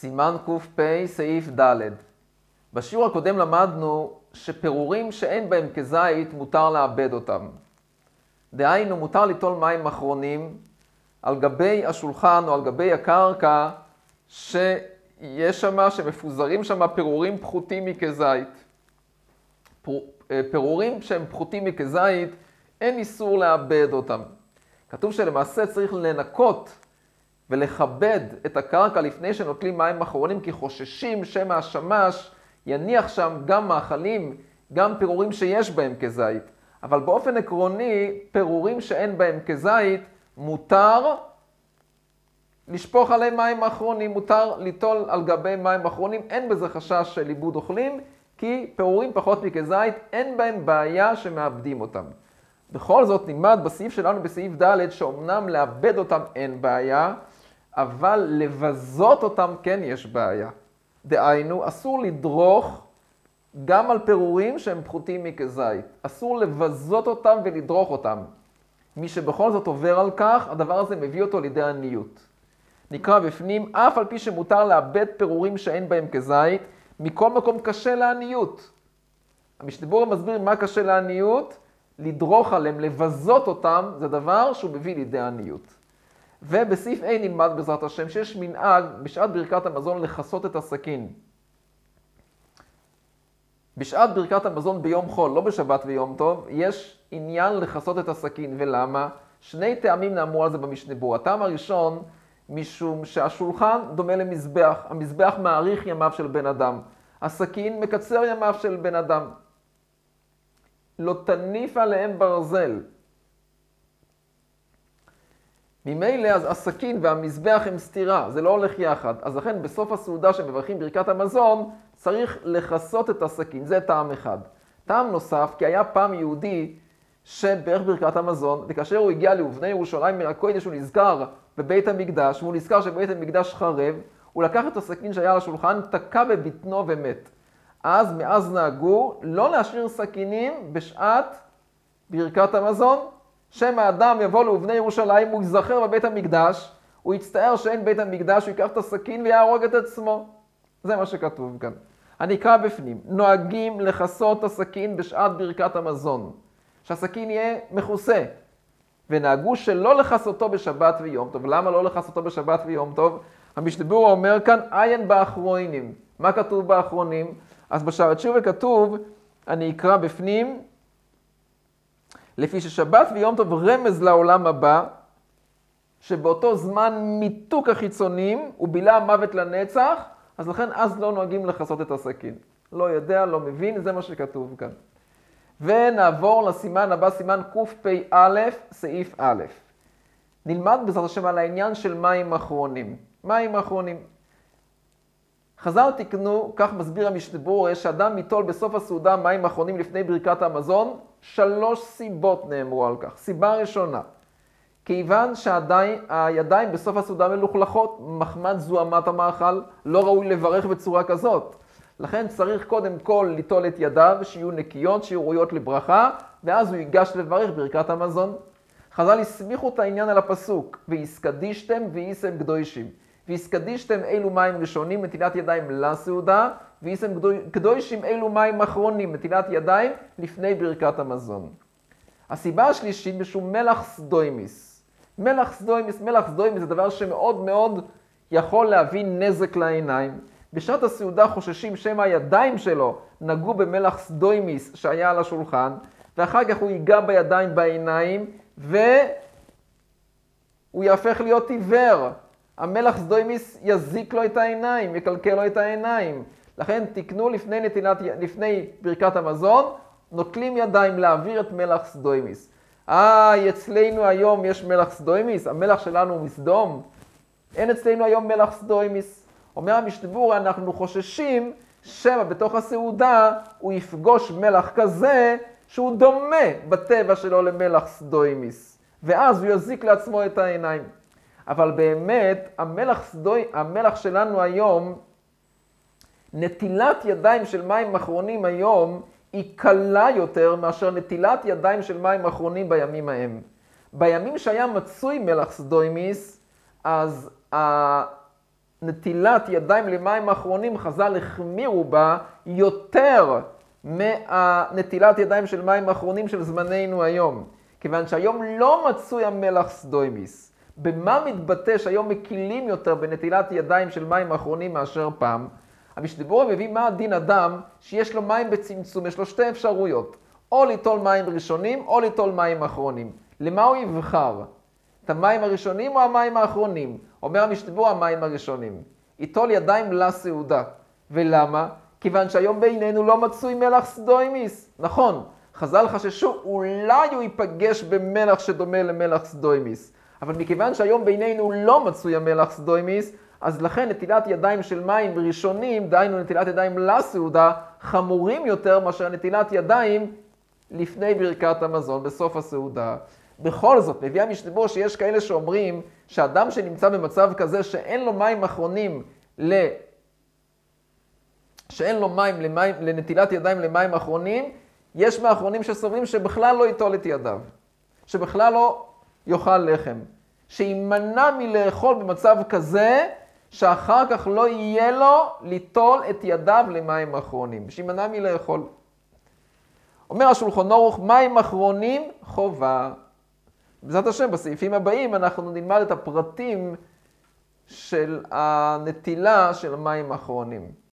סימן קפ, סעיף ד'. בשיעור הקודם למדנו שפירורים שאין בהם כזית מותר לאבד אותם. דהיינו, מותר ליטול מים אחרונים על גבי השולחן או על גבי הקרקע שיש שם, שמפוזרים שם פירורים פחותים מכזית. פירורים שהם פחותים מכזית, אין איסור לאבד אותם. כתוב שלמעשה צריך לנקות ולכבד את הקרקע לפני שנוטלים מים אחרונים, כי חוששים שמא השמש יניח שם גם מאכלים, גם פירורים שיש בהם כזית. אבל באופן עקרוני, פירורים שאין בהם כזית, מותר לשפוך עליהם מים אחרונים, מותר ליטול על גבי מים אחרונים, אין בזה חשש של איבוד אוכלים, כי פירורים פחות מכזית, אין בהם בעיה שמאבדים אותם. בכל זאת נלמד בסעיף שלנו, בסעיף ד', שאומנם לאבד אותם אין בעיה, אבל לבזות אותם כן יש בעיה. דהיינו, אסור לדרוך גם על פירורים שהם פחותים מכזית. אסור לבזות אותם ולדרוך אותם. מי שבכל זאת עובר על כך, הדבר הזה מביא אותו לידי עניות. נקרא בפנים, אף על פי שמותר לאבד פירורים שאין בהם כזית, מכל מקום קשה לעניות. המשתבור מסביר מה קשה לעניות, לדרוך עליהם, לבזות אותם, זה דבר שהוא מביא לידי עניות. ובסעיף A נלמד בעזרת השם שיש מנהג בשעת ברכת המזון לכסות את הסכין. בשעת ברכת המזון ביום חול, לא בשבת ויום טוב, יש עניין לכסות את הסכין. ולמה? שני טעמים נאמרו על זה במשנבור. הטעם הראשון, משום שהשולחן דומה למזבח. המזבח מאריך ימיו של בן אדם. הסכין מקצר ימיו של בן אדם. לא תניף עליהם ברזל. ממילא אז הסכין והמזבח הם סתירה, זה לא הולך יחד. אז לכן בסוף הסעודה שמברכים ברכת המזון, צריך לכסות את הסכין, זה טעם אחד. טעם נוסף, כי היה פעם יהודי שברך ברכת המזון, וכאשר הוא הגיע לאובני ירושלים מן הקודש, הוא נזכר בבית המקדש, והוא נזכר שבית המקדש חרב, הוא לקח את הסכין שהיה על השולחן, תקע בבטנו ומת. אז, מאז נהגו לא להשאיר סכינים בשעת ברכת המזון, שמא האדם יבוא לאובני ירושלים, הוא ייזכר בבית המקדש, הוא יצטער שאין בית המקדש, הוא ייקח את הסכין ויהרוג את עצמו. זה מה שכתוב כאן. אני אקרא בפנים. נוהגים לכסות הסכין בשעת ברכת המזון, שהסכין יהיה מכוסה. ונהגו שלא לכסותו בשבת ויום טוב. למה לא לכסותו בשבת ויום טוב? המשתבור אומר כאן, עיין באחרונים. מה כתוב באחרונים? אז בשער תשובה כתוב, אני אקרא בפנים, לפי ששבת ויום טוב רמז לעולם הבא, שבאותו זמן מיתוק החיצונים ובילה מוות לנצח, אז לכן אז לא נוהגים לכסות את הסכין. לא יודע, לא מבין, זה מה שכתוב כאן. ונעבור לסימן הבא, סימן קפ"א, סעיף א'. נלמד בעזרת השם על העניין של מים אחרונים. מים אחרונים. חז"ל תיקנו, כך מסביר המשתבור, שאדם ייטול בסוף הסעודה מים אחרונים לפני ברכת המזון, שלוש סיבות נאמרו על כך. סיבה ראשונה, כיוון שהידיים בסוף הסעודה מלוכלכות, מחמד זוהמת המאכל, לא ראוי לברך בצורה כזאת. לכן צריך קודם כל ליטול את ידיו, שיהיו נקיות, שיהיו ראויות לברכה, ואז הוא ייגש לברך ברכת המזון. חז"ל הסמיכו את העניין על הפסוק, ויסקדישתם ואיסם קדושים. ויסקדישתם אילו מים ראשונים, נטילת ידיים לסעודה, ואיסם קדושים אילו מים אחרונים, נטילת ידיים לפני ברכת המזון. הסיבה השלישית, משום מלח סדוימיס. מלח סדוימיס, מלח סדוימיס זה דבר שמאוד מאוד יכול להביא נזק לעיניים. בשעת הסעודה חוששים שמא הידיים שלו נגעו במלח סדוימיס שהיה על השולחן, ואחר כך הוא ייגע בידיים בעיניים, והוא יהפך להיות עיוור. המלח סדוימיס יזיק לו את העיניים, יקלקל לו את העיניים. לכן תקנו לפני, נטילת, לפני ברכת המזון, נוטלים ידיים להעביר את מלח סדוימיס. אה, אצלנו היום יש מלח סדוימיס, המלח שלנו הוא מסדום. אין אצלנו היום מלח סדוימיס. אומר המשתבור, אנחנו חוששים שמא בתוך הסעודה הוא יפגוש מלח כזה שהוא דומה בטבע שלו למלח סדוימיס. ואז הוא יזיק לעצמו את העיניים. אבל באמת, המלח, סדוי, המלח שלנו היום, נטילת ידיים של מים אחרונים היום, היא קלה יותר מאשר נטילת ידיים של מים אחרונים בימים ההם. בימים שהיה מצוי מלח סדוימיס, אז נטילת ידיים למים האחרונים, חז"ל החמירו בה יותר מהנטילת ידיים של מים האחרונים של זמננו היום. כיוון שהיום לא מצוי המלח סדוימיס. במה מתבטא שהיום מקילים יותר בנטילת ידיים של מים האחרונים מאשר פעם? המשתבורה מביא מה דין אדם שיש לו מים בצמצום, יש לו שתי אפשרויות, או ליטול מים ראשונים או ליטול מים אחרונים. למה הוא יבחר? את המים הראשונים או המים האחרונים? אומר המשתבורה המים הראשונים. ייטול ידיים לסעודה. ולמה? כיוון שהיום בינינו לא מצוי מלח סדוימיס. נכון, חז"ל חששו, אולי הוא ייפגש במלח שדומה למלח סדוימיס. אבל מכיוון שהיום בינינו לא מצוי המלח סדוימיס, אז לכן נטילת ידיים של מים ראשונים, דהיינו נטילת ידיים לסעודה, חמורים יותר מאשר נטילת ידיים לפני ברכת המזון, בסוף הסעודה. בכל זאת, מביאה משתבו שיש כאלה שאומרים שאדם שנמצא במצב כזה שאין לו מים אחרונים ל... שאין לו מים למים, לנטילת ידיים למים אחרונים, יש מהאחרונים שסוברים שבכלל לא ייטול את ידיו, שבכלל לא יאכל לחם, שימנע מלאכול במצב כזה, שאחר כך לא יהיה לו ליטול את ידיו למים אחרונים, שימנע מלאכול. אומר השולחון אורוך, מים אחרונים חובה. בעזרת השם, בסעיפים הבאים אנחנו נלמד את הפרטים של הנטילה של המים האחרונים.